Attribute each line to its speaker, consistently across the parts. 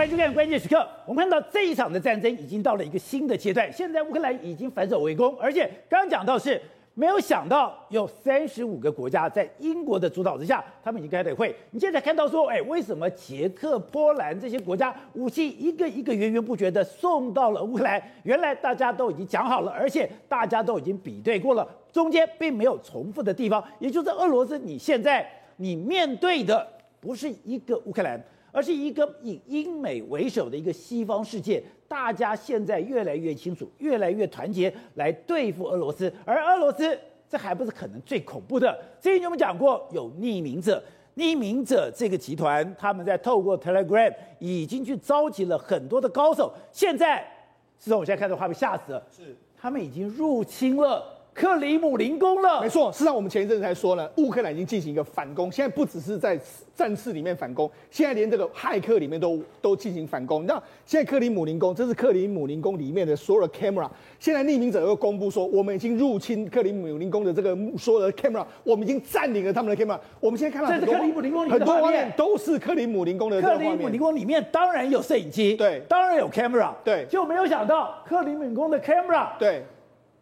Speaker 1: 欢迎收看关键时刻。我们看到这一场的战争已经到了一个新的阶段，现在乌克兰已经反守为攻，而且刚刚讲到是没有想到有三十五个国家在英国的主导之下，他们已经开了会。你现在看到说，哎，为什么捷克、波兰这些国家武器一个一个源源不绝的送到了乌克兰？原来大家都已经讲好了，而且大家都已经比对过了，中间并没有重复的地方。也就是俄罗斯，你现在你面对的不是一个乌克兰。而是一个以英美为首的一个西方世界，大家现在越来越清楚，越来越团结来对付俄罗斯。而俄罗斯这还不是可能最恐怖的。之前我们讲过，有匿名者，匿名者这个集团，他们在透过 Telegram 已经去召集了很多的高手。现在，是我现在看到画面吓死了，是他们已经入侵了。克里姆林宫了，
Speaker 2: 没错。事实上，我们前一阵子才说了，乌克兰已经进行一个反攻。现在不只是在战事里面反攻，现在连这个骇客里面都都进行反攻。那现在克里姆林宫，这是克里姆林宫里面的所有的 camera。现在匿名者又公布说，我们已经入侵克里姆林宫的这个所有的 camera，我们已经占领了他们的 camera。我们现在看到很多克里姆林宫里很多画面都是克里姆林宫的。
Speaker 1: 克里姆林宫里面当然有摄影机，
Speaker 2: 对，
Speaker 1: 当然有 camera，
Speaker 2: 对，
Speaker 1: 就没有想到克里姆林宫的 camera，
Speaker 2: 对。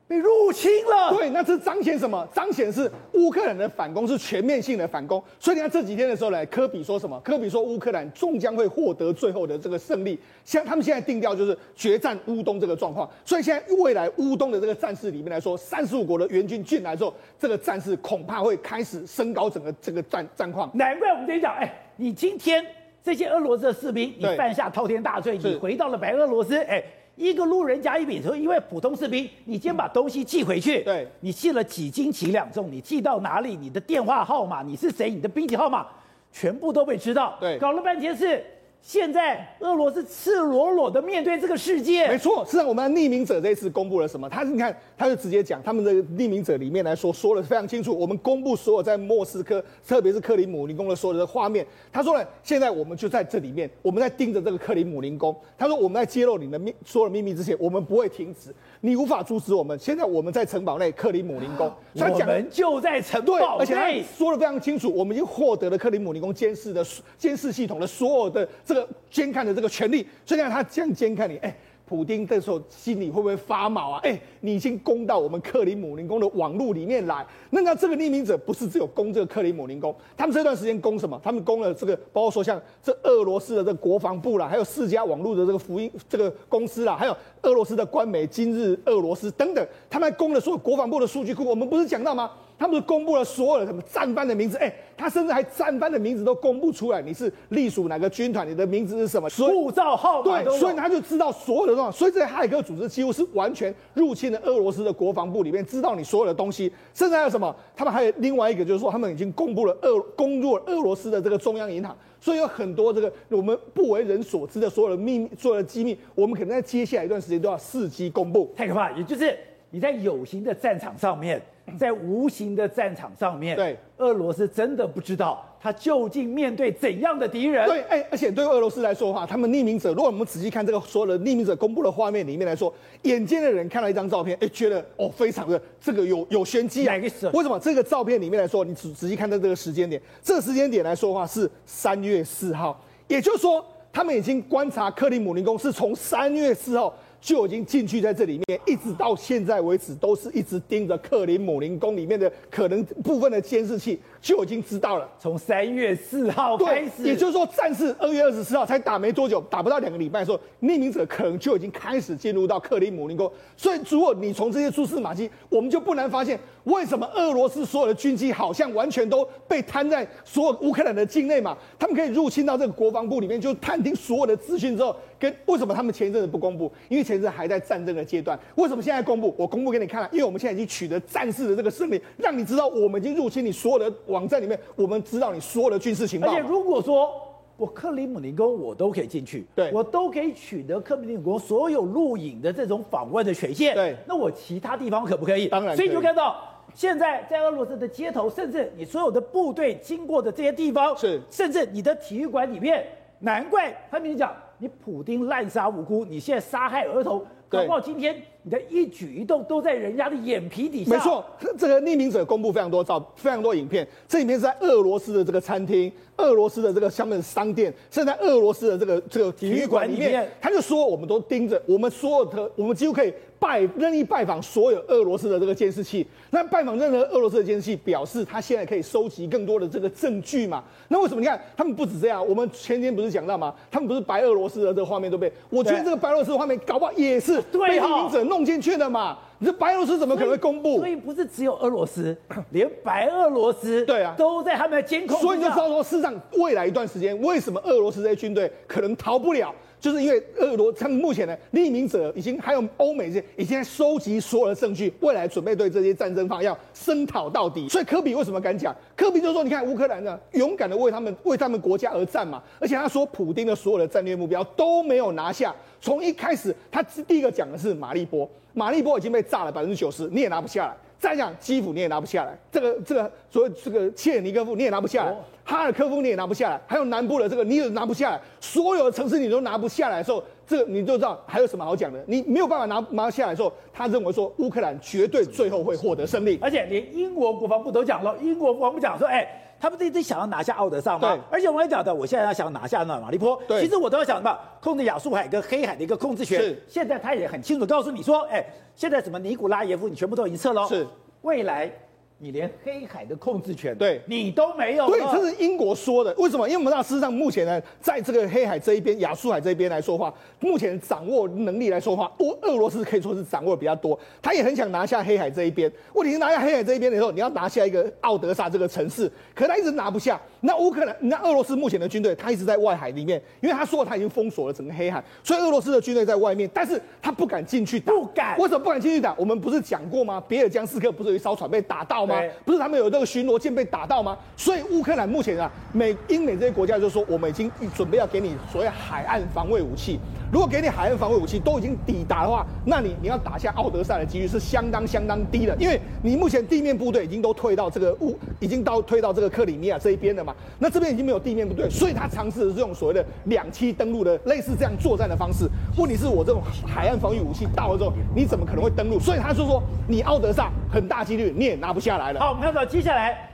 Speaker 1: 被入侵了，
Speaker 2: 对，那这彰显什么？彰显是乌克兰的反攻是全面性的反攻。所以你看这几天的时候呢，科比说什么？科比说乌克兰终将会获得最后的这个胜利。像他们现在定调就是决战乌东这个状况。所以现在未来乌东的这个战事里面来说，三十五国的援军进来之后，这个战事恐怕会开始升高整个这个战战况。
Speaker 1: 难怪我们今天讲，哎，你今天这些俄罗斯的士兵，你犯下滔天大罪，你回到了白俄罗斯，哎。一个路人甲乙丙，说因为普通士兵，你先把东西寄回去，
Speaker 2: 对，
Speaker 1: 你寄了几斤几两重，你寄到哪里，你的电话号码，你是谁，你的兵籍号码，全部都被知道，
Speaker 2: 对，
Speaker 1: 搞了半天是。现在俄罗斯赤裸裸的面对这个世界，
Speaker 2: 没错。是啊，我们的匿名者这一次公布了什么？他是你看，他就直接讲，他们的匿名者里面来说，说的非常清楚。我们公布所有在莫斯科，特别是克里姆林宫的所有的画面。他说呢，现在我们就在这里面，我们在盯着这个克里姆林宫。他说，我们在揭露你的秘所有的秘密之前，我们不会停止，你无法阻止我们。现在我们在城堡内，克里姆林宫，
Speaker 1: 他 讲我们就在城堡内，
Speaker 2: 而且他说的非常清楚，我们已经获得了克里姆林宫监视的监视系统的所有的这个监看的。这个权利，所以他这样监看你，哎，普丁这时候心里会不会发毛啊？哎，你已经攻到我们克里姆林宫的网络里面来，那那这个匿名者不是只有攻这个克里姆林宫，他们这段时间攻什么？他们攻了这个，包括说像这俄罗斯的这个国防部啦，还有四家网络的这个福音这个公司啦，还有俄罗斯的官媒今日俄罗斯等等，他们还攻了所有国防部的数据库。我们不是讲到吗？他们公布了所有的什么战犯的名字，哎，他甚至还战犯的名字都公布出来，你是隶属哪个军团，你的名字是什么，
Speaker 1: 护照号码，
Speaker 2: 对，所以他就知道所有的东西。所以这些骇客组织几乎是完全入侵了俄罗斯的国防部里面，知道你所有的东西。甚至还有什么？他们还有另外一个，就是说他们已经公布了俄攻入了俄罗斯的这个中央银行，所以有很多这个我们不为人所知的所有的秘密、所有的机密，我们可能在接下来一段时间都要伺机公布。
Speaker 1: 太可怕，也就是你在有形的战场上面。在无形的战场上面，
Speaker 2: 对
Speaker 1: 俄罗斯真的不知道他究竟面对怎样的敌人。
Speaker 2: 对，哎，而且对俄罗斯来说的话，他们匿名者，如果我们仔细看这个所有的匿名者公布的画面里面来说，眼尖的人看到一张照片，哎，觉得哦，非常的这个有有玄
Speaker 1: 机？
Speaker 2: 为什么这个照片里面来说，你仔仔细看到这个时间点，这个时间点来说的话是三月四号，也就是说，他们已经观察克里姆林宫是从三月四号。就已经进去在这里面，一直到现在为止，都是一直盯着克里姆林宫里面的可能部分的监视器，就已经知道了。
Speaker 1: 从三月四号开始，
Speaker 2: 也就是说，战事二月二十四号才打没多久，打不到两个礼拜的时候，匿名者可能就已经开始进入到克里姆林宫。所以，如果你从这些蛛丝马迹，我们就不难发现，为什么俄罗斯所有的军机好像完全都被摊在所有乌克兰的境内嘛？他们可以入侵到这个国防部里面，就探听所有的资讯之后，跟为什么他们前一阵子不公布？因为前一阵还在战争的阶段。为什么现在公布？我公布给你看了，因为我们现在已经取得战事的这个胜利，让你知道我们已经入侵你所有的网站里面，我们知道你所有的军事情报。
Speaker 1: 而且如果说我克里姆林宫我都可以进去，
Speaker 2: 对，
Speaker 1: 我都可以取得克里姆林宫所有录影的这种访问的权限，
Speaker 2: 对，
Speaker 1: 那我其他地方可不可以？
Speaker 2: 当然。
Speaker 1: 所以你就看到现在在俄罗斯的街头，甚至你所有的部队经过的这些地方，
Speaker 2: 是，
Speaker 1: 甚至你的体育馆里面，难怪他们讲。你普丁滥杀无辜，你现在杀害儿童，搞不好今天你的一举一动都在人家的眼皮底下。
Speaker 2: 没错，这个匿名者公布非常多照，非常多影片。这里面是在俄罗斯的这个餐厅、俄罗斯的这个下面的商店，甚至在俄罗斯的这个这个体育馆里面，他就说我们都盯着，我们所有的，我们几乎可以。拜任意拜访所有俄罗斯的这个监视器，那拜访任何俄罗斯的监视器，表示他现在可以收集更多的这个证据嘛？那为什么？你看他们不止这样，我们前天不是讲到吗？他们不是白俄罗斯的这个画面对不对，我觉得这个白俄罗斯的画面搞不好也是被匿名者弄进去的嘛？你这白俄罗斯怎么可能会公布？
Speaker 1: 所以不是只有俄罗斯，连白俄罗斯对啊都在他们的监控。
Speaker 2: 所以就知道说，事实上未来一段时间，为什么俄罗斯这些军队可能逃不了？就是因为俄罗他目前呢，匿名者已经还有欧美这些已经在收集所有的证据，未来准备对这些战争方要声讨到底。所以科比为什么敢讲？科比就说，你看乌克兰呢，勇敢的为他们为他们国家而战嘛。而且他说，普丁的所有的战略目标都没有拿下。从一开始，他第一个讲的是马利波，马利波已经被炸了百分之九十，你也拿不下来。再讲基辅你也拿不下来，这个这个所以这个切尔尼戈夫你也拿不下来，哈尔科夫你也拿不下来，还有南部的这个你也拿不下来，所有的城市你都拿不下来的时候，这个你就知道还有什么好讲的。你没有办法拿拿下来的时候，他认为说乌克兰绝对最后会获得胜利，
Speaker 1: 而且连英国国防部都讲了，英国国防部讲说，哎，他们一直想要拿下奥德萨吗？对，而且我也讲的，我现在要想拿下那马利波，对，其实我都要想到控制亚速海跟黑海的一个控制权。是，现在他也很清楚告诉你说，哎，现在什么尼古拉耶夫你全部都已经撤了。是。未来，你连黑海的控制权，对，你都没有。
Speaker 2: 对，这是英国说的。为什么？因为我们知道，事实上目前呢，在这个黑海这一边、亚速海这一边来说话，目前掌握能力来说话，俄俄罗斯可以说是掌握的比较多。他也很想拿下黑海这一边。问题是拿下黑海这一边的时候，你要拿下一个奥德萨这个城市，可他一直拿不下。那乌克兰，那俄罗斯目前的军队，他一直在外海里面，因为他说他已经封锁了整个黑海，所以俄罗斯的军队在外面，但是他不敢进去打。
Speaker 1: 不敢。
Speaker 2: 为什么不敢进去打？我们不是讲过吗？别尔江斯克不是有一艘船被打到吗？不是他们有这个巡逻舰被打到吗？所以乌克兰目前啊，美英美这些国家就说，我们已经准备要给你所谓海岸防卫武器。如果给你海岸防卫武器都已经抵达的话，那你你要打下奥德萨的几率是相当相当低的，因为你目前地面部队已经都退到这个乌，已经到退到这个克里米亚这一边了嘛。那这边已经没有地面部队，所以他尝试的是用所谓的两栖登陆的类似这样作战的方式。问题是我这种海岸防御武器到了之后，你怎么可能会登陆？所以他就说，你奥德萨很大几率你也拿不下来了。
Speaker 1: 好，我们看到接下来，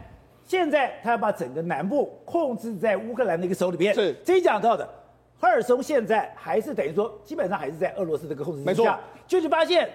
Speaker 1: 现在他要把整个南部控制在乌克兰的一个手里边。是，这一讲到的。赫尔松现在还是等于说，基本上还是在俄罗斯这个控制之下。没错，就是发现，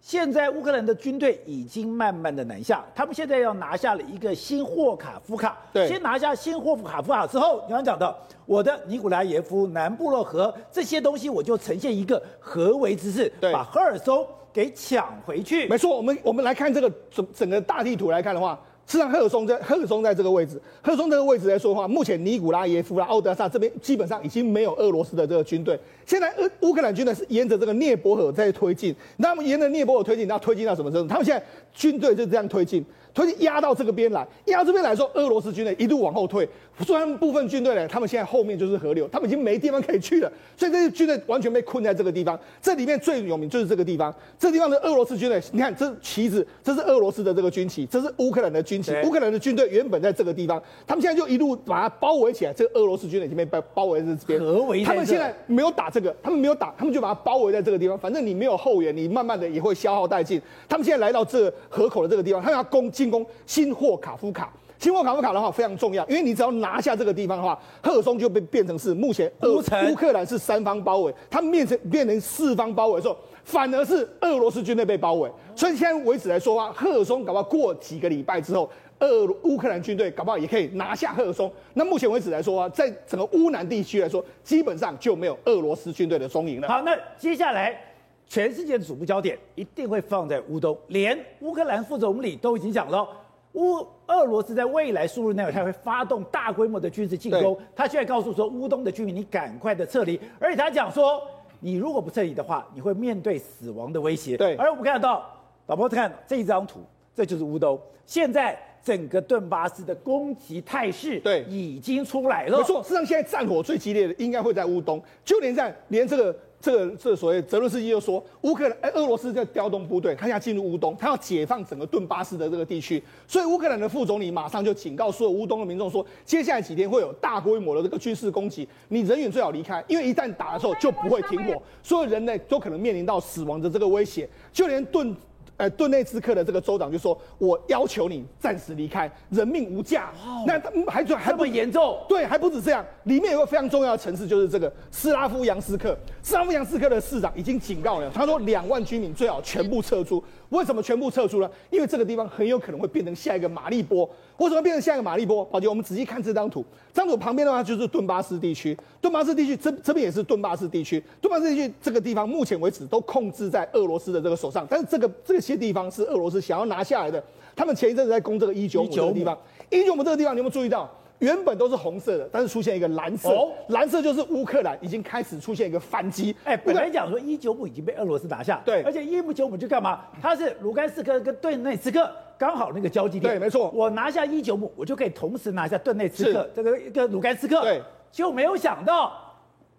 Speaker 1: 现在乌克兰的军队已经慢慢的南下，他们现在要拿下了一个新霍卡夫卡。对，先拿下新霍卡夫卡之后，你刚刚讲到我的尼古拉耶夫、南部洛河这些东西，我就呈现一个合围之势，对，把赫尔松给抢回去。
Speaker 2: 没错，我们我们来看这个整整个大地图来看的话。实际上，赫尔松在赫尔松在这个位置，赫尔松这个位置来说的话，目前尼古拉耶夫啦、奥德萨这边基本上已经没有俄罗斯的这个军队。现在俄乌克兰军队是沿着这个涅伯河在推进，那么沿着涅伯河推进，那推进到什么程度？他们现在军队就这样推进。推进压到这个边来，压到这边来说，俄罗斯军队一路往后退。虽然部分军队呢，他们现在后面就是河流，他们已经没地方可以去了，所以这些军队完全被困在这个地方。这里面最有名就是这个地方，这地方的俄罗斯军队，你看这旗子，这是俄罗斯的这个军旗，这是乌克兰的军旗。乌克兰的军队原本在这个地方，他们现在就一路把它包围起来。这个俄罗斯军队已经被包包围在这边。
Speaker 1: 合围。
Speaker 2: 他们现在没有打这个，他们没有打，他们就把它包围在这个地方。反正你没有后援，你慢慢的也会消耗殆尽。他们现在来到这河口的这个地方，他们要攻进攻新霍。卡夫卡，新霍卡夫卡的话非常重要，因为你只要拿下这个地方的话，赫尔松就被变成是目前乌乌克兰是三方包围，它变成变成四方包围的时候，反而是俄罗斯军队被包围，所以现在为止来说啊，赫尔松搞不好过几个礼拜之后，俄乌克兰军队搞不好也可以拿下赫尔松。那目前为止来说啊，在整个乌南地区来说，基本上就没有俄罗斯军队的踪影了。
Speaker 1: 好，那接下来全世界的瞩目焦点一定会放在乌东，连乌克兰副总理都已经讲了。乌俄罗斯在未来数日内，他会发动大规模的军事进攻。他现在告诉说，乌东的居民，你赶快的撤离。而且他讲说，你如果不撤离的话，你会面对死亡的威胁。对。而我们看到，老婆看这一张图，这就是乌东。现在整个顿巴斯的攻击态势
Speaker 2: 对
Speaker 1: 已经出来了。
Speaker 2: 没错，事实上现在战火最激烈的应该会在乌东，就连在连这个。这个这个所谓泽伦斯基又说，乌克兰哎，俄罗斯在调动部队，他要进入乌东，他要解放整个顿巴斯的这个地区，所以乌克兰的副总理马上就警告所有乌东的民众说，接下来几天会有大规模的这个军事攻击，你人员最好离开，因为一旦打的时候就不会停火，所有人类都可能面临到死亡的这个威胁，就连顿。呃，顿内茨克的这个州长就说：“我要求你暂时离开，人命无价。哦”那他还还
Speaker 1: 这么严重？
Speaker 2: 对，还不止这样，里面有个非常重要的城市，就是这个斯拉夫扬斯克。斯拉夫扬斯克的市长已经警告了，他说两万居民最好全部撤出。为什么全部撤出呢？因为这个地方很有可能会变成下一个马利波。为什么变成下一个马利波？宝杰，我们仔细看这张图，这张图旁边的话就是顿巴斯地区，顿巴斯地区这这边也是顿巴斯地区，顿巴斯地区这个地方目前为止都控制在俄罗斯的这个手上，但是这个这些地方是俄罗斯想要拿下来的。他们前一阵子在攻这个一九五这个地方，一九五这个地方你有没有注意到？原本都是红色的，但是出现一个蓝色，哦、蓝色就是乌克兰已经开始出现一个反击。
Speaker 1: 哎，本来讲说伊久姆已经被俄罗斯拿下，
Speaker 2: 对，
Speaker 1: 而且伊久姆就干嘛？他是卢甘斯克跟顿内茨克刚好那个交集点。
Speaker 2: 对，没错。
Speaker 1: 我拿下伊久姆，我就可以同时拿下顿内茨克这个一个卢甘斯克。
Speaker 2: 对，
Speaker 1: 就没有想到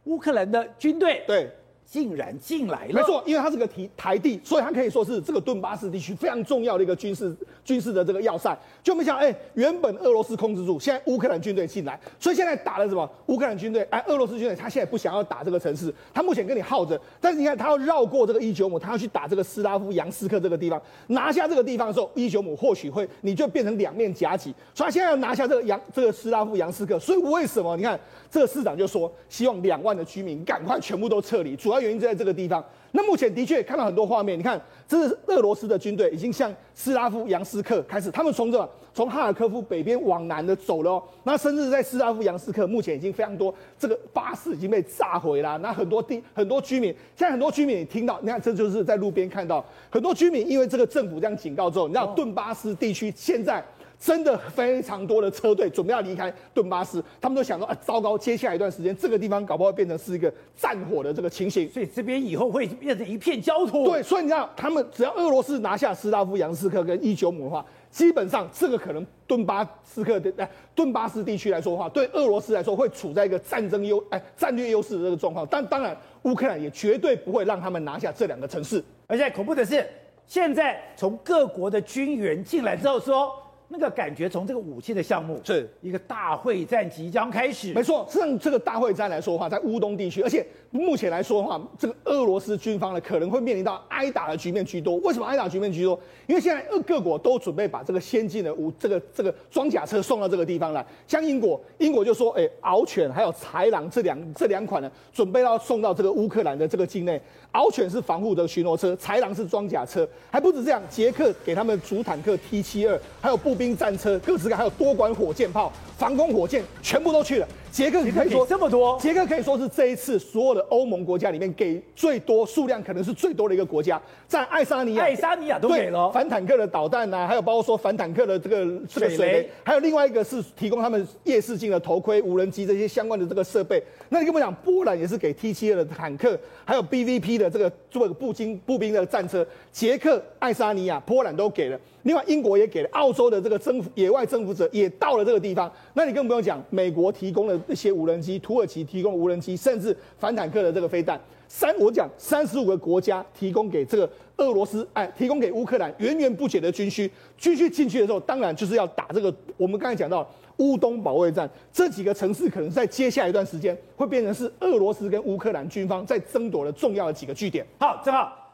Speaker 1: 乌克兰的军队
Speaker 2: 对。
Speaker 1: 竟然进来了，
Speaker 2: 没错，因为它是个台台地，所以它可以说是这个顿巴斯地区非常重要的一个军事军事的这个要塞。就没想，哎，原本俄罗斯控制住，现在乌克兰军队进来，所以现在打了什么？乌克兰军队，哎，俄罗斯军队，他现在不想要打这个城市，他目前跟你耗着，但是你看，他要绕过这个伊久姆，他要去打这个斯拉夫杨斯克这个地方，拿下这个地方的时候，伊久姆或许会你就变成两面夹击，所以他现在要拿下这个杨这个斯拉夫杨斯克，所以为什么？你看这个市长就说，希望两万的居民赶快全部都撤离，主要原因就在这个地方。那目前的确看到很多画面，你看，这是俄罗斯的军队已经向斯拉夫扬斯克开始，他们从这从哈尔科夫北边往南的走了哦。那甚至在斯拉夫扬斯克，目前已经非常多这个巴士已经被炸毁了。那很多地很多居民，现在很多居民也听到，你看这就是在路边看到很多居民，因为这个政府这样警告之后，你知道顿巴斯地区现在。真的非常多的车队准备要离开顿巴斯，他们都想说啊，糟糕，接下来一段时间这个地方搞不好变成是一个战火的这个情形，
Speaker 1: 所以这边以后会变成一片焦土。
Speaker 2: 对，所以你知道，他们只要俄罗斯拿下斯拉夫杨斯克跟伊久姆的话，基本上这个可能顿巴斯克的哎顿巴斯地区来说的话，对俄罗斯来说会处在一个战争优哎战略优势的这个状况。但当然，乌克兰也绝对不会让他们拿下这两个城市。
Speaker 1: 而且恐怖的是，现在从各国的军援进来之后说。那个感觉，从这个武器的项目是一个大会战即将开始。
Speaker 2: 没错，像这个大会战来说的话，在乌东地区，而且目前来说的话，这个俄罗斯军方呢可能会面临到挨打的局面居多。为什么挨打局面居多？因为现在各各国都准备把这个先进的武这个这个装甲车送到这个地方来。像英国，英国就说，哎，獒犬还有豺狼这两这两款呢，准备要送到这个乌克兰的这个境内。獒犬是防护的巡逻车，豺狼是装甲车，还不止这样，捷克给他们主坦克 T 七二，还有步兵战车，各式各，还有多管火箭炮、防空火箭，全部都去了。捷克可以说
Speaker 1: 这么多，
Speaker 2: 捷克可以说是这一次所有的欧盟国家里面给最多数量，可能是最多的一个国家。在爱沙尼亚，
Speaker 1: 爱沙尼亚都给了
Speaker 2: 反坦克的导弹呐、啊，还有包括说反坦克的这个这个水雷，还有另外一个是提供他们夜视镜的头盔、无人机这些相关的这个设备。那你跟我讲，波兰也是给 T 七二的坦克，还有 BVP 的这个做步兵步兵的战车。捷克、爱沙尼亚、波兰都给了。另外，英国也给了，澳洲的这个征服野外征服者也到了这个地方。那你更不用讲，美国提供了一些无人机，土耳其提供无人机，甚至反坦克的这个飞弹。三，我讲三十五个国家提供给这个俄罗斯，哎，提供给乌克兰源源不绝的军需。军需进去的时候，当然就是要打这个。我们刚才讲到乌东保卫战，这几个城市可能在接下来一段时间会变成是俄罗斯跟乌克兰军方在争夺的重要的几个据点。
Speaker 1: 好，正好。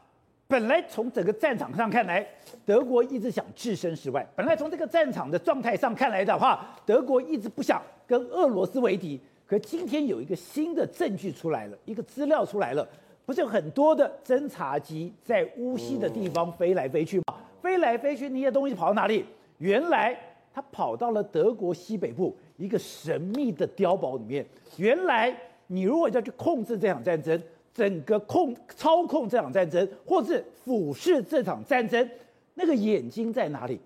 Speaker 1: 本来从整个战场上看来，德国一直想置身事外。本来从这个战场的状态上看来的话，德国一直不想跟俄罗斯为敌。可今天有一个新的证据出来了，一个资料出来了，不是有很多的侦察机在乌西的地方飞来飞去吗？飞来飞去，那些东西跑到哪里？原来它跑到了德国西北部一个神秘的碉堡里面。原来你如果要去控制这场战争。整个控操控这场战争，或是俯视这场战争，那个眼睛在哪里？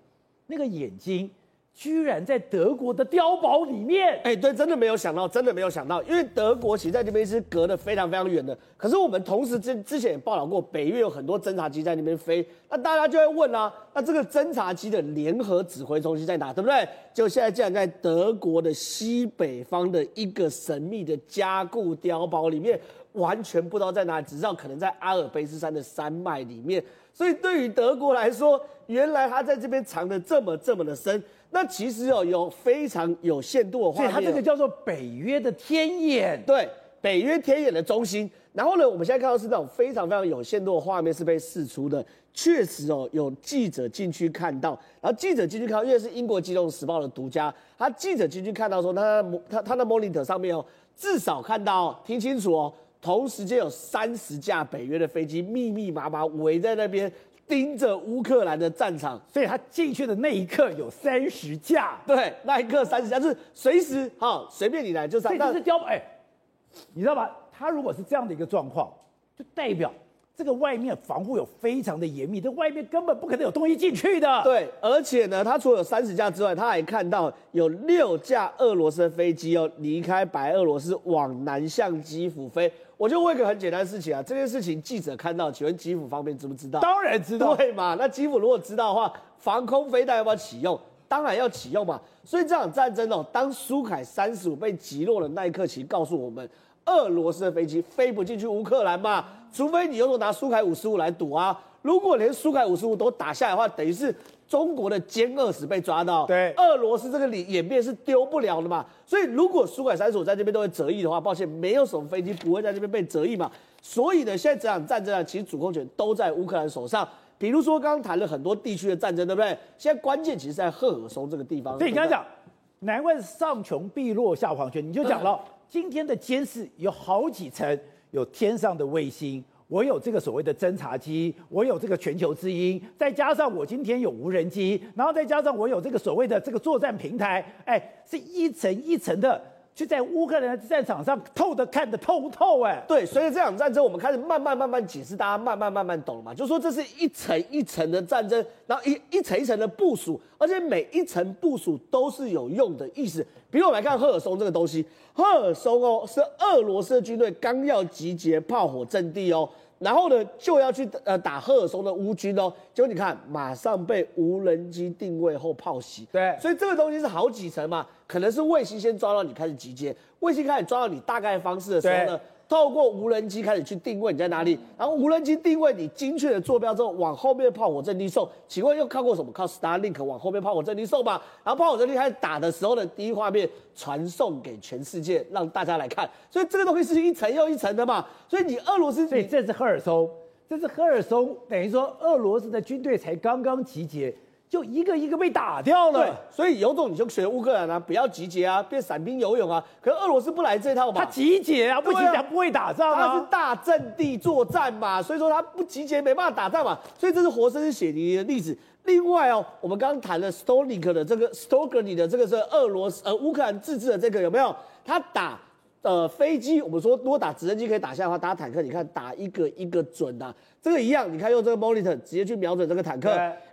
Speaker 1: 那个眼睛居然在德国的碉堡里面，
Speaker 3: 哎，对，真的没有想到，真的没有想到，因为德国其实在这边是隔得非常非常远的。可是我们同时之之前也报道过，北约有很多侦察机在那边飞，那大家就会问啊，那这个侦察机的联合指挥中心在哪？对不对？就现在竟然在德国的西北方的一个神秘的加固碉堡里面，完全不知道在哪里，只知道可能在阿尔卑斯山的山脉里面。所以对于德国来说，原来他在这边藏的这么这么的深。那其实哦，有非常有限度的画面，
Speaker 1: 所以它这个叫做北约的天眼，
Speaker 3: 对，北约天眼的中心。然后呢，我们现在看到是那种非常非常有限度的画面是被释出的，确实哦，有记者进去看到，然后记者进去看到，因为是英国《金融时报》的独家，他记者进去看到说他，他他他的 monitor 上面哦，至少看到，听清楚哦，同时间有三十架北约的飞机密密麻麻围在那边。盯着乌克兰的战场，
Speaker 1: 所以他进去的那一刻有三十架，
Speaker 3: 对，那一刻三十架，就是随时哈，随便你来就上。
Speaker 1: 这是碉堡，哎，你知道吗？他如果是这样的一个状况，就代表这个外面防护有非常的严密，这外面根本不可能有东西进去的。
Speaker 3: 对，而且呢，他除了有三十架之外，他还看到有六架俄罗斯的飞机哦离开白俄罗斯往南向基辅飞。我就问一个很简单的事情啊，这件事情记者看到，请问基辅方面知不知道？
Speaker 1: 当然知道，
Speaker 3: 对嘛？那基辅如果知道的话，防空飞弹要不要启用？当然要启用嘛。所以这场战争哦，当苏凯三十五被击落的那一刻，其实告诉我们，俄罗斯的飞机飞不进去乌克兰嘛，除非你用拿苏凯五十五来赌啊。如果连苏凯五十五都打下来的话，等于是。中国的歼二十被抓到，
Speaker 1: 对，
Speaker 3: 俄罗斯这个里演变是丢不了的嘛，所以如果苏改三十五在这边都会折翼的话，抱歉，没有什么飞机不会在这边被折翼嘛。所以呢，现在这场战争啊，其实主控权都在乌克兰手上。比如说刚刚谈了很多地区的战争，对不对？现在关键其实在赫尔松这个地方。
Speaker 1: 所以你刚刚讲，难怪是上穷碧落下黄泉，你就讲了 今天的监视有好几层，有天上的卫星。我有这个所谓的侦察机，我有这个全球之音，再加上我今天有无人机，然后再加上我有这个所谓的这个作战平台，哎，是一层一层的，就在乌克兰的战场上透的看得透不透？哎，
Speaker 3: 对，随着这场战争我们开始慢慢慢慢解释，大家慢慢慢慢懂了嘛，就说这是一层一层的战争，然后一一层一层的部署，而且每一层部署都是有用的意思。比如我们来看赫尔松这个东西，赫尔松哦是俄罗斯的军队刚要集结炮火阵地哦。然后呢，就要去呃打赫尔松的乌军哦，结果你看，马上被无人机定位后炮袭。
Speaker 1: 对，
Speaker 3: 所以这个东西是好几层嘛，可能是卫星先抓到你开始集结，卫星开始抓到你大概方式的时候呢。透过无人机开始去定位你在哪里，然后无人机定位你精确的坐标之后，往后面的炮火阵地送。请问又靠过什么？靠 Starlink 往后面炮火阵地送吧。然后炮火阵地开始打的时候的，第一画面传送给全世界，让大家来看。所以这个东西是一层又一层的嘛。所以你俄罗斯，
Speaker 1: 所以这是赫尔松，这是赫尔松，等于说俄罗斯的军队才刚刚集结。就一个一个被打掉了，
Speaker 3: 对，所以有种你就学乌克兰啊，不要集结啊，变散兵游勇啊。可是俄罗斯不来这套嘛，
Speaker 1: 他集结啊，不集结他不会打仗啊，
Speaker 3: 他是大阵地作战嘛，所以说他不集结没办法打仗嘛，所以这是活生生血淋淋的例子。另外哦，我们刚刚谈了 Stolnik 的这个 Stogny 的这个是俄罗斯呃乌克兰自治的这个有没有？他打。呃，飞机我们说，如果打直升机可以打下的话，打坦克，你看打一个一个准呐、啊，这个一样，你看用这个 monitor 直接去瞄准这个坦克，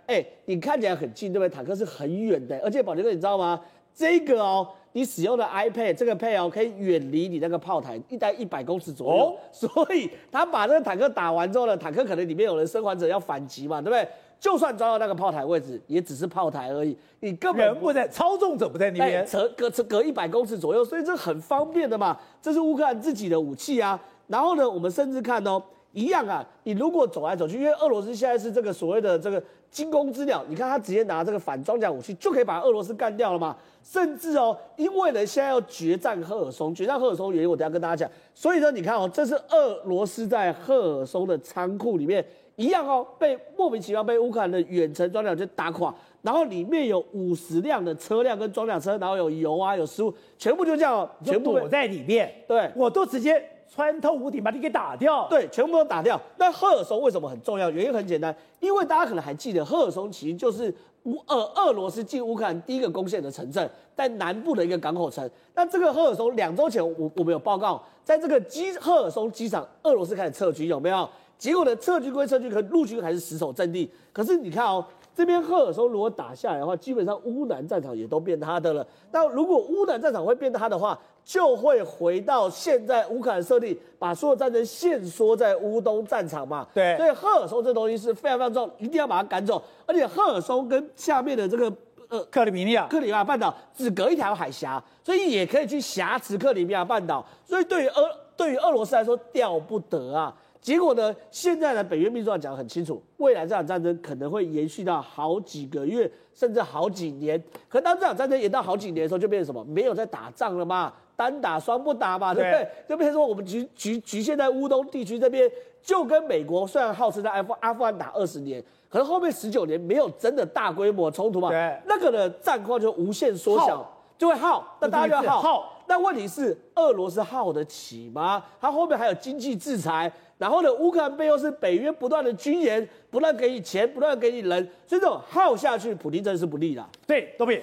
Speaker 3: 哎你看起来很近，对不对？坦克是很远的，而且宝杰哥你知道吗？这个哦，你使用的 iPad 这个配哦，可以远离你那个炮台一带一百公尺左右，哦、所以他把这个坦克打完之后呢，坦克可能里面有人生还者要反击嘛，对不对？就算抓到那个炮台位置，也只是炮台而已，你根本
Speaker 1: 人不在，操纵者不在那边，
Speaker 3: 隔隔隔一百公尺左右，所以这很方便的嘛。这是乌克兰自己的武器啊。然后呢，我们甚至看哦，一样啊，你如果走来走去，因为俄罗斯现在是这个所谓的这个惊弓之鸟，你看他直接拿这个反装甲武器就可以把俄罗斯干掉了嘛。甚至哦，因为呢现在要决战赫尔松，决战赫尔松原因我等下跟大家讲。所以呢，你看哦，这是俄罗斯在赫尔松的仓库里面。一样哦，被莫名其妙被乌克兰的远程装甲车打垮，然后里面有五十辆的车辆跟装甲车，然后有油啊，有食物，全部就这样哦，全部
Speaker 1: 躲在里面。
Speaker 3: 对，
Speaker 1: 我都直接穿透屋顶把你给打掉。
Speaker 3: 对，全部都打掉。那赫尔松为什么很重要？原因很简单，因为大家可能还记得，赫尔松其实就是乌俄俄罗斯进乌克兰第一个攻陷的城镇，在南部的一个港口城。那这个赫尔松两周前我我们有报告，在这个基赫尔松机场，俄罗斯开始撤军，有没有？结果呢，撤军归撤军，可陆军还是死守阵地。可是你看哦，这边赫尔松如果打下来的话，基本上乌南战场也都变他的了。那如果乌南战场会变他的话，就会回到现在乌克兰设立，把所有战争限缩在乌东战场嘛。
Speaker 1: 对，
Speaker 3: 所以赫尔松这东西是非常非常重要，一定要把它赶走。而且赫尔松跟下面的这个呃
Speaker 1: 克里米利亚、
Speaker 3: 克里米亚半岛只隔一条海峡，所以也可以去挟持克里米亚半岛。所以对于俄对于俄罗斯来说，掉不得啊。结果呢？现在呢北约秘书长讲得很清楚，未来这场战争可能会延续到好几个月，甚至好几年。可当这场战争延到好几年的时候，就变成什么？没有在打仗了嘛，单打双不打嘛，对不对？对就变成说我们局局局限在乌东地区这边，就跟美国虽然号称在阿富阿富汗打二十年，可是后面十九年没有真的大规模冲突嘛，
Speaker 1: 对，
Speaker 3: 那个的战况就无限缩小。就会耗，那大家就要耗。那问题是，俄罗斯耗得起吗？它后面还有经济制裁，然后呢，乌克兰背后是北约不断的军援，不断给你钱，不断给你人，所以这种耗下去，普丁真是不利的。
Speaker 1: 对，多比，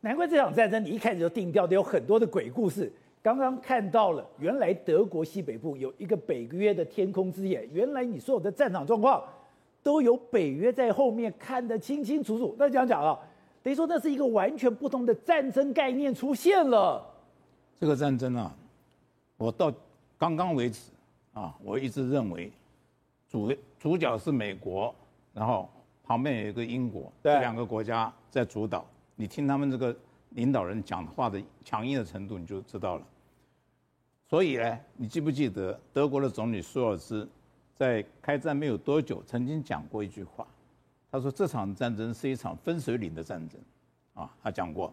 Speaker 1: 难怪这场战争你一开始就定调的有很多的鬼故事。刚刚看到了，原来德国西北部有一个北约的天空之眼，原来你所有的战场状况都有北约在后面看得清清楚楚。那这样讲啊。等于说，那是一个完全不同的战争概念出现了。
Speaker 4: 这个战争啊，我到刚刚为止啊，我一直认为主主角是美国，然后旁边有一个英国，这两个国家在主导。你听他们这个领导人讲话的强硬的程度，你就知道了。所以呢，你记不记得德国的总理舒尔兹在开战没有多久，曾经讲过一句话？他说：“这场战争是一场分水岭的战争，啊，他讲过。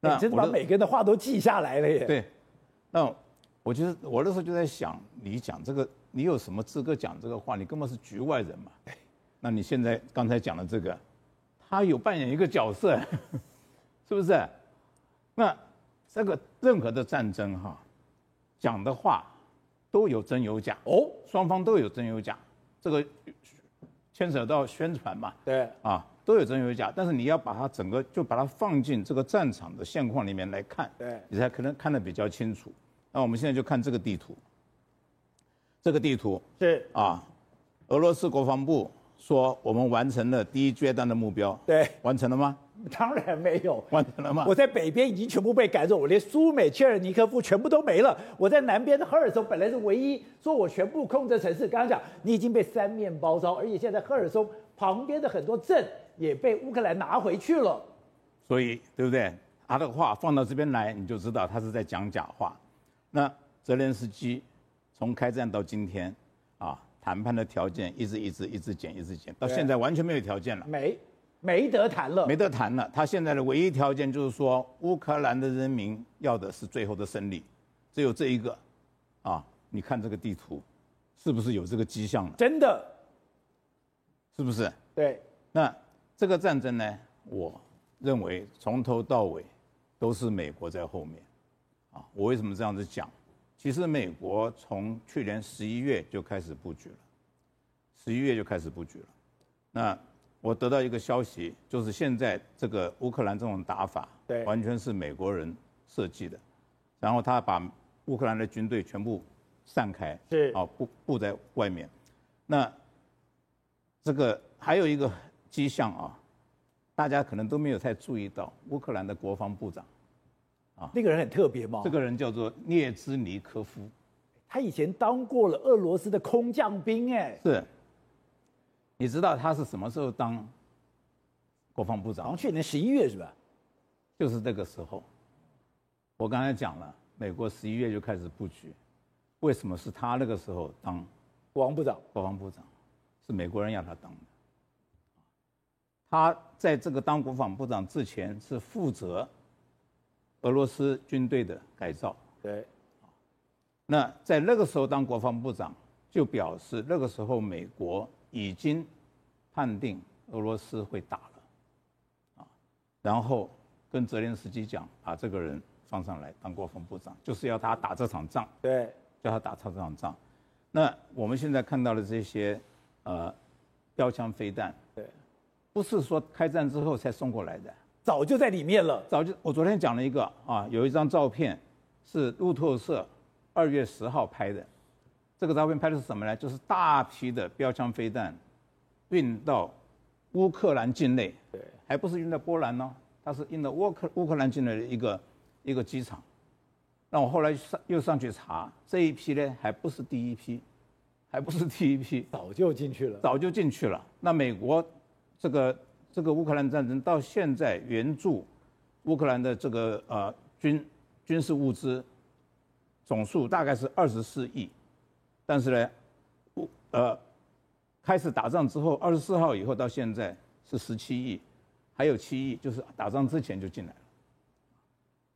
Speaker 1: 那真的把每个人的话都记下来了耶。
Speaker 4: 对，那我觉得我那时候就在想，你讲这个，你有什么资格讲这个话？你根本是局外人嘛。那你现在刚才讲的这个，他有扮演一个角色，是不是？那这个任何的战争哈，讲的话都有真有假哦，双方都有真有假，这个。”牵扯到宣传嘛，
Speaker 1: 对
Speaker 4: 啊，都有真有假，但是你要把它整个就把它放进这个战场的现况里面来看，
Speaker 1: 对，
Speaker 4: 你才可能看得比较清楚。那我们现在就看这个地图，这个地图
Speaker 1: 是
Speaker 4: 啊，俄罗斯国防部说我们完成了第一阶段的目标，
Speaker 1: 对，
Speaker 4: 完成了吗？
Speaker 1: 当然没有
Speaker 4: 完成了吗？
Speaker 1: 我在北边已经全部被赶走，我连苏美、切尔尼科夫全部都没了。我在南边的赫尔松本来是唯一说我全部控制城市，刚刚讲你已经被三面包抄，而且现在赫尔松旁边的很多镇也被乌克兰拿回去了。
Speaker 4: 所以对不对？他的话放到这边来，你就知道他是在讲假话。那泽连斯基从开战到今天啊，谈判的条件一直一直一直减一直减，到现在完全没有条件了。
Speaker 1: 没。没得谈了，
Speaker 4: 没得谈了。他现在的唯一条件就是说，乌克兰的人民要的是最后的胜利，只有这一个。啊，你看这个地图，是不是有这个迹象了？
Speaker 1: 真的，
Speaker 4: 是不是？
Speaker 1: 对。
Speaker 4: 那这个战争呢，我认为从头到尾都是美国在后面。啊，我为什么这样子讲？其实美国从去年十一月就开始布局了，十一月就开始布局了。那我得到一个消息，就是现在这个乌克兰这种打法，
Speaker 1: 对，
Speaker 4: 完全是美国人设计的，然后他把乌克兰的军队全部散开，
Speaker 1: 是
Speaker 4: 啊，布布在外面。那这个还有一个迹象啊，大家可能都没有太注意到，乌克兰的国防部长，啊，
Speaker 1: 那个人很特别吗？
Speaker 4: 这个人叫做涅兹尼科夫，
Speaker 1: 他以前当过了俄罗斯的空降兵，哎，
Speaker 4: 是。你知道他是什么时候当国防部长？
Speaker 1: 好像去年十一月是吧？
Speaker 4: 就是这个时候。我刚才讲了，美国十一月就开始布局。为什么是他那个时候当
Speaker 1: 国防部长？
Speaker 4: 国防部长是美国人要他当的。他在这个当国防部长之前是负责俄罗斯军队的改造。
Speaker 1: 对。
Speaker 4: 那在那个时候当国防部长，就表示那个时候美国。已经判定俄罗斯会打了，啊，然后跟泽连斯基讲，把这个人放上来当国防部长，就是要他打这场仗。
Speaker 1: 对，
Speaker 4: 叫他打他这场仗。那我们现在看到的这些呃标枪飞弹，
Speaker 1: 对，
Speaker 4: 不是说开战之后才送过来的，
Speaker 1: 早就在里面了。
Speaker 4: 早就，我昨天讲了一个啊，有一张照片是路透社二月十号拍的。这个照片拍的是什么呢？就是大批的标枪飞弹运到乌乌克兰境内，对，还不是运到波兰呢，它是运到乌克乌克兰境内的一个一个机场。那我后来上又上去查，这一批呢还不是第一批，还不是第一批，
Speaker 1: 早就进去了，
Speaker 4: 早就进去了。那美国这个这个乌克兰战争到现在援助乌克兰的这个呃军军事物资总数大概是二十四亿，但是呢，乌呃开始打仗之后，二十四号以后到现在是十七亿，还有七亿就是打仗之前就进来了。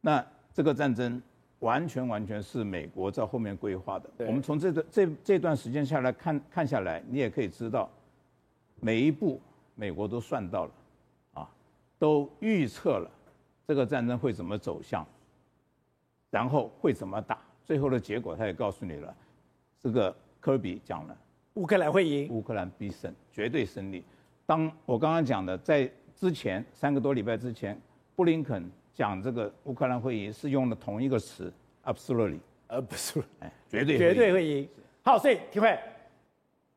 Speaker 4: 那这个战争。完全完全是美国在后面规划的。我们从这段这这段时间下来看看下来，你也可以知道，每一步美国都算到了，啊，都预测了这个战争会怎么走向，然后会怎么打，最后的结果他也告诉你了。这个科比讲了，
Speaker 1: 乌克兰会赢，
Speaker 4: 乌克兰必胜，绝对胜利。当我刚刚讲的，在之前三个多礼拜之前，布林肯。讲这个乌克兰会赢是用的同一个词，absolutely，absolutely，哎，绝对
Speaker 1: 绝对会赢。好，所以廷辉，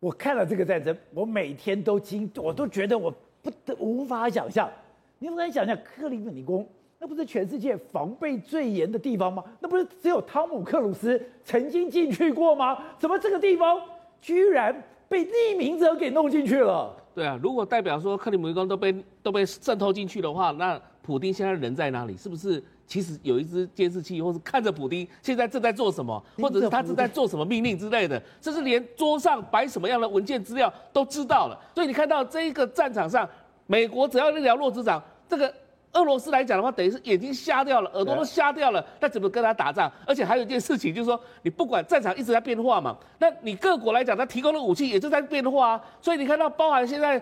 Speaker 1: 我看了这个战争，我每天都惊，我都觉得我不得无法想象。你不敢想象克里姆林宫，那不是全世界防备最严的地方吗？那不是只有汤姆克鲁斯曾经进去过吗？怎么这个地方居然被匿名者给弄进去了？
Speaker 5: 对啊，如果代表说克里姆林宫都被都被渗透进去的话，那。普丁现在人在哪里？是不是其实有一支监视器，或是看着普丁现在正在做什么，或者是他正在做什么命令之类的？甚至连桌上摆什么样的文件资料都知道了。所以你看到这一个战场上，美国只要一了如指掌，这个俄罗斯来讲的话，等于是眼睛瞎掉了，耳朵都瞎掉了，那怎么跟他打仗？而且还有一件事情，就是说你不管战场一直在变化嘛，那你各国来讲，他提供的武器也就在变化啊。所以你看到，包含现在。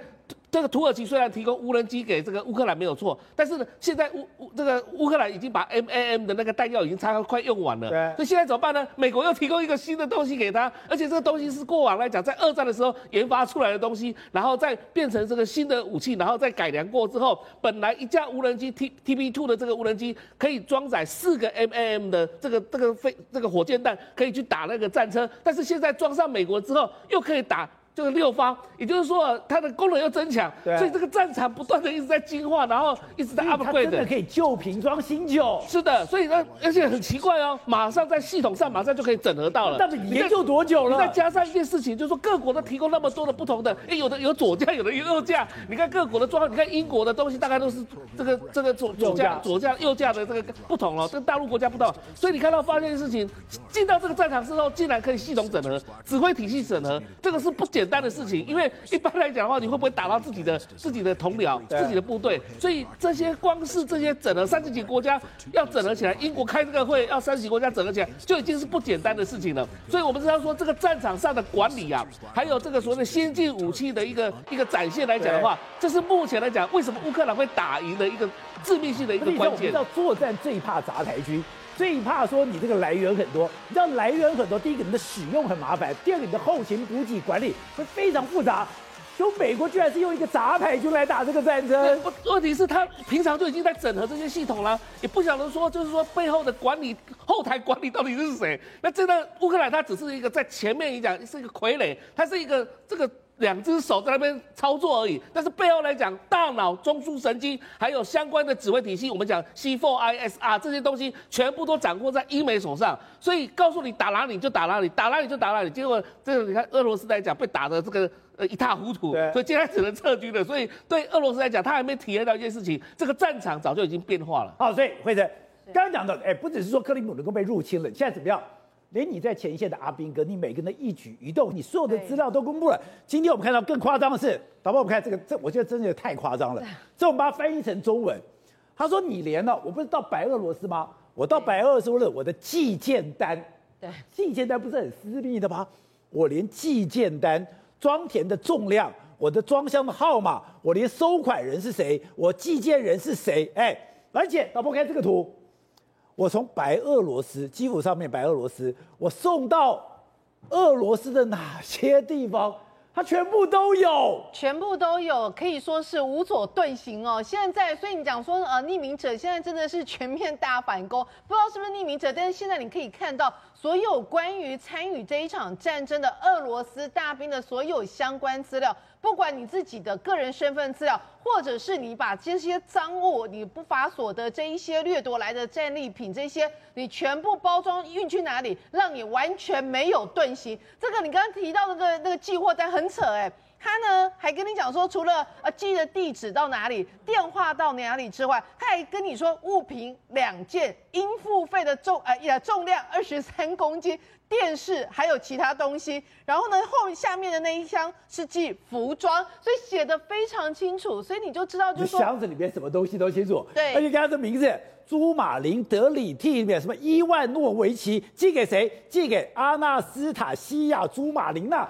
Speaker 5: 这个土耳其虽然提供无人机给这个乌克兰没有错，但是呢，现在乌乌这个乌克兰已经把 MAM 的那个弹药已经差快用完了。对。所以现在怎么办呢？美国又提供一个新的东西给他，而且这个东西是过往来讲在二战的时候研发出来的东西，然后再变成这个新的武器，然后再改良过之后，本来一架无人机 T T B two 的这个无人机可以装载四个 MAM 的这个这个飞这个火箭弹，可以去打那个战车，但是现在装上美国之后，又可以打。就是六方，也就是说它的功能又增强，对所以这个战场不断的一直在进化，然后一直在 upgrade。它真
Speaker 1: 的可以旧瓶装新酒。
Speaker 5: 是的，所以呢，而且很奇怪哦，马上在系统上马上就可以整合到了。
Speaker 1: 但是研究多久了？
Speaker 5: 你再加上一件事情，就是说各国都提供那么多的不同的，哎，有的有左驾，有的有右驾。你看各国的装，你看英国的东西大概都是这个这个左左驾左驾右驾的这个不同哦，跟大陆国家不同。所以你看到发现的事情，进到这个战场之后，竟然可以系统整合，指挥体系整合，这个是不简单的事情，因为。一般来讲的话，你会不会打到自己的自己的同僚、自己的部队？所以这些光是这些整合三十几个国家要整合起来，英国开这个会要三十几个国家整合起来，就已经是不简单的事情了。所以我们知道说，这个战场上的管理啊，还有这个所谓的先进武器的一个一个展现来讲的话，这是目前来讲为什么乌克兰会打赢的一个致命性的一个关键。
Speaker 1: 我们知道作战最怕杂台军。最怕说你这个来源很多，你知道来源很多，第一个你的使用很麻烦，第二个你的后勤补给管理会非常复杂。就美国居然是用一个杂牌军来打这个战争，
Speaker 5: 问题是他平常就已经在整合这些系统了，也不晓得说就是说背后的管理后台管理到底是谁。那这个乌克兰他只是一个在前面一讲是一个傀儡，他是一个这个。两只手在那边操作而已，但是背后来讲，大脑、中枢神经还有相关的指挥体系，我们讲 C4ISR 这些东西全部都掌握在英美手上，所以告诉你打哪里就打哪里，打哪里就打哪里。结果这个你看俄罗斯来讲被打的这个呃一塌糊涂，对所以现在只能撤军了。所以对俄罗斯来讲，他还没体验到一件事情，这个战场早就已经变化了。
Speaker 1: 好，所以惠贞刚刚讲到，哎，不只是说克里姆林宫被入侵了，现在怎么样？连你在前线的阿兵哥，你每个人的一举一动，你所有的资料都公布了。今天我们看到更夸张的是，导播，我们看这个，这我觉得真的太夸张了。这我们把它翻译成中文，他说：“你连了，我不是到白俄罗斯吗？我到白俄罗斯了，我的寄件单，对，寄件单不是很私密的吗？我连寄件单装填的重量，我的装箱的号码，我连收款人是谁，我寄件人是谁？哎，而且导播看这个图。”我从白俄罗斯基辅上面，白俄罗斯，我送到俄罗斯的哪些地方，它全部都有，
Speaker 6: 全部都有，可以说是无所遁形哦。现在，所以你讲说呃，匿名者现在真的是全面大反攻，不知道是不是匿名者，但是现在你可以看到。所有关于参与这一场战争的俄罗斯大兵的所有相关资料，不管你自己的个人身份资料，或者是你把这些赃物、你不法所得这一些掠夺来的战利品，这些你全部包装运去哪里，让你完全没有遁形。这个你刚刚提到那个那个寄货单很扯哎、他呢还跟你讲说，除了呃寄的地址到哪里、电话到哪里之外，他还跟你说物品两件，应付费的重呃也重量二十三公斤，电视还有其他东西。然后呢后下面的那一箱是寄服装，所以写的非常清楚，所以你就知道就是说
Speaker 1: 箱子里面什么东西都清楚。
Speaker 6: 对，
Speaker 1: 而且刚刚的名字朱马林德里替里面什么伊万诺维奇寄给谁？寄给阿纳斯塔西亚朱马林娜。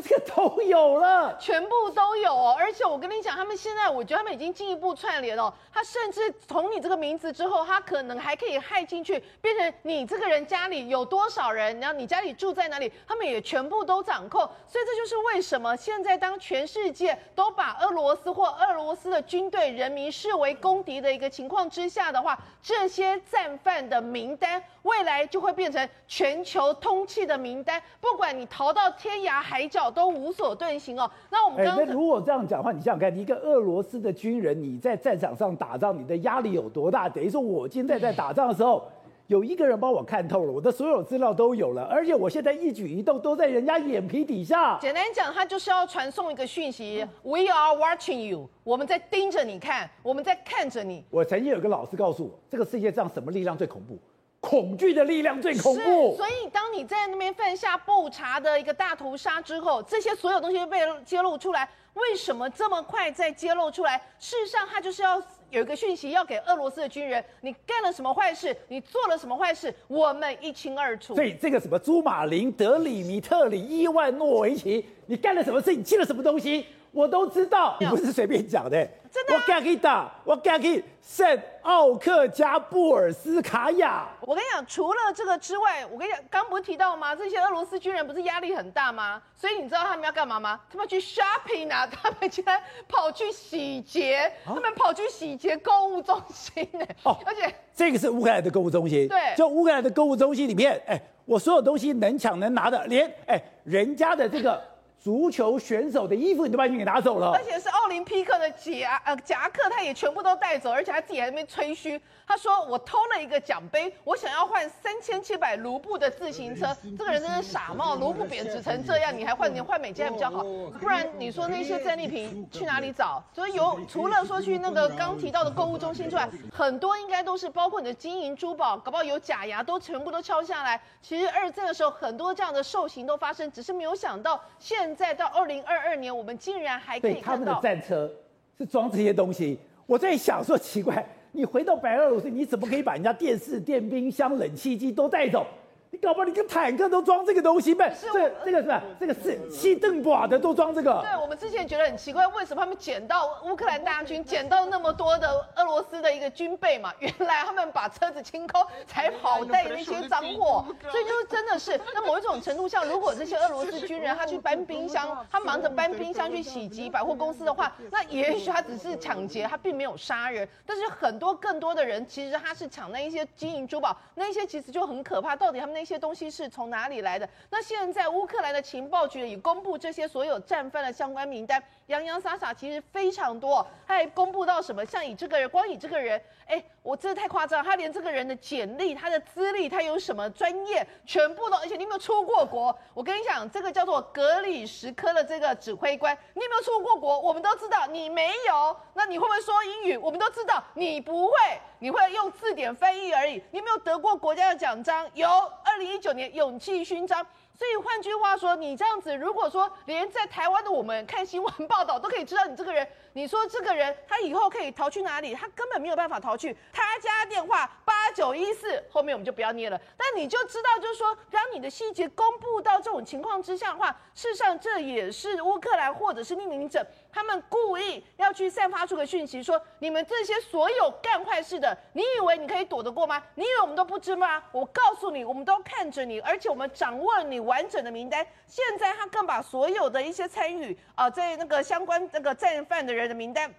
Speaker 1: 这个都有了，
Speaker 6: 全部都有哦。而且我跟你讲，他们现在，我觉得他们已经进一步串联哦。他甚至从你这个名字之后，他可能还可以害进去，变成你这个人家里有多少人，然后你家里住在哪里，他们也全部都掌控。所以这就是为什么现在当全世界都把俄罗斯或俄罗斯的军队人民视为公敌的一个情况之下的话，这些战犯的名单未来就会变成全球通缉的名单，不管你逃到天涯海角。都无所遁形哦。那我们刚刚、
Speaker 1: 欸、那如果这样讲的话，你想想看，一个俄罗斯的军人，你在战场上打仗，你的压力有多大？等于说，我现在在打仗的时候，有一个人帮我看透了，我的所有资料都有了，而且我现在一举一动都在人家眼皮底下。
Speaker 6: 简单讲，他就是要传送一个讯息：We are watching you，我们在盯着你看，我们在看着你。
Speaker 1: 我曾经有个老师告诉我，这个世界上什么力量最恐怖？恐惧的力量最恐怖，
Speaker 6: 所以当你在那边犯下不查的一个大屠杀之后，这些所有东西被揭露出来，为什么这么快再揭露出来？事实上，他就是要有一个讯息要给俄罗斯的军人：你干了什么坏事？你做了什么坏事？我们一清二楚。
Speaker 1: 所以这个什么朱马林、德里米特里、伊万诺维奇，你干了什么事？你寄了什么东西？我都知道，你不是随便讲的。
Speaker 6: 真的、啊，
Speaker 1: 我敢给打，我敢给圣奥克加布尔斯卡亚。
Speaker 6: 我跟你讲，除了这个之外，我跟你讲，刚不是提到吗？这些俄罗斯军人不是压力很大吗？所以你知道他们要干嘛吗？他们去 shopping 啊，他们竟然跑去洗劫，啊、他们跑去洗劫购物中心呢。哦，而且
Speaker 1: 这个是乌克兰的购物中心。
Speaker 6: 对，
Speaker 1: 就乌克兰的购物中心里面，哎，我所有东西能抢能拿的，连哎人家的这个。足球选手的衣服你都把你给拿走了，
Speaker 6: 而且是奥林匹克的夹呃夹克，他也全部都带走，而且他自己还在那边吹嘘，他说我偷了一个奖杯，我想要换三千七百卢布的自行车，这个人真是傻帽，卢布贬值成这样，你还换你换美金还比较好，不然你说那些战利品去哪里找？所以有除了说去那个刚提到的购物中心之外，很多应该都是包括你的金银珠宝，搞不好有假牙都全部都敲下来。其实二战的时候很多这样的兽行都发生，只是没有想到现。现在到二零二二年，我们竟然还可以看到
Speaker 1: 他们的战车是装这些东西。我在想说，奇怪，你回到白俄罗斯，你怎么可以把人家电视、电冰箱、冷气机都带走？你搞不好你个坦克都装这个东西呗？是这个这个是吧？这个是西邓寡的都装这个。
Speaker 6: 对，我们之前觉得很奇怪，为什么他们捡到乌克兰大军捡到那么多的俄罗斯的一个军备嘛？原来他们把车子清空，才跑带那些赃货。所以就是真的是，那某一种程度上，如果这些俄罗斯军人他去搬冰箱，他忙着搬冰箱去袭击百货公司的话，那也许他只是抢劫，他并没有杀人。但是很多更多的人其实他是抢那一些金银珠宝，那一些其实就很可怕。到底他们那些东西是从哪里来的？那现在乌克兰的情报局也公布这些所有战犯的相关名单，洋洋洒洒其实非常多。他还公布到什么？像以这个人，光以这个人，哎，我真的太夸张，他连这个人的简历、他的资历、他有什么专业，全部都，而且你有没有出过国？我跟你讲，这个叫做格里什科的这个指挥官，你有没有出过国？我们都知道你没有。那你会不会说英语？我们都知道你不会，你会用字典翻译而已。你有没有得过国家的奖章？有，二零一九。年勇气勋章，所以换句话说，你这样子，如果说连在台湾的我们看新闻报道都可以知道你这个人，你说这个人他以后可以逃去哪里？他根本没有办法逃去。他家电话八九一四，后面我们就不要念了。但你就知道，就是说，当你的细节公布到这种情况之下的话，事实上这也是乌克兰或者是匿名者。他们故意要去散发出个讯息，说你们这些所有干坏事的，你以为你可以躲得过吗？你以为我们都不知吗？我告诉你，我们都看着你，而且我们掌握了你完整的名单。现在他更把所有的一些参与啊，在那个相关那个战犯的人的名单。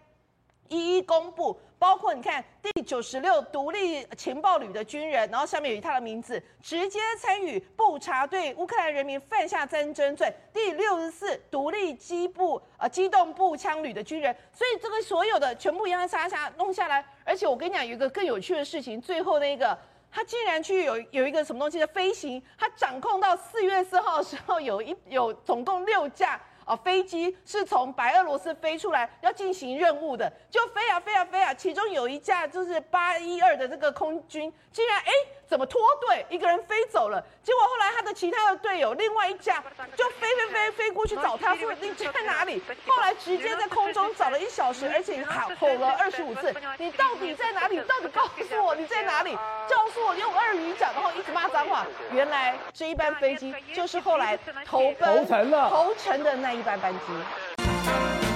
Speaker 6: 一一公布，包括你看第九十六独立情报旅的军人，然后下面有他的名字，直接参与布查对乌克兰人民犯下战争罪。第六十四独立机步呃机动步枪旅的军人，所以这个所有的全部一样杀杀弄下来。而且我跟你讲，有一个更有趣的事情，最后那个他竟然去有有一个什么东西的飞行，他掌控到四月四号的时候，有一有总共六架。啊，飞机是从白俄罗斯飞出来要进行任务的，就飞啊飞啊飞啊，其中有一架就是八一二的这个空军，竟然哎怎么脱队，一个人飞走了，结果后来他的其他的队友另外一架 就飞飞飞飞过去找他，说你在哪里？后来直接在空中找了一小时，而且喊吼了二十五次，你到底在哪里？你到底告诉我你在哪里？告诉我用俄语讲，然后一直骂脏话。原来这一班飞机就是后来投奔投诚了投诚的那一。一班班机。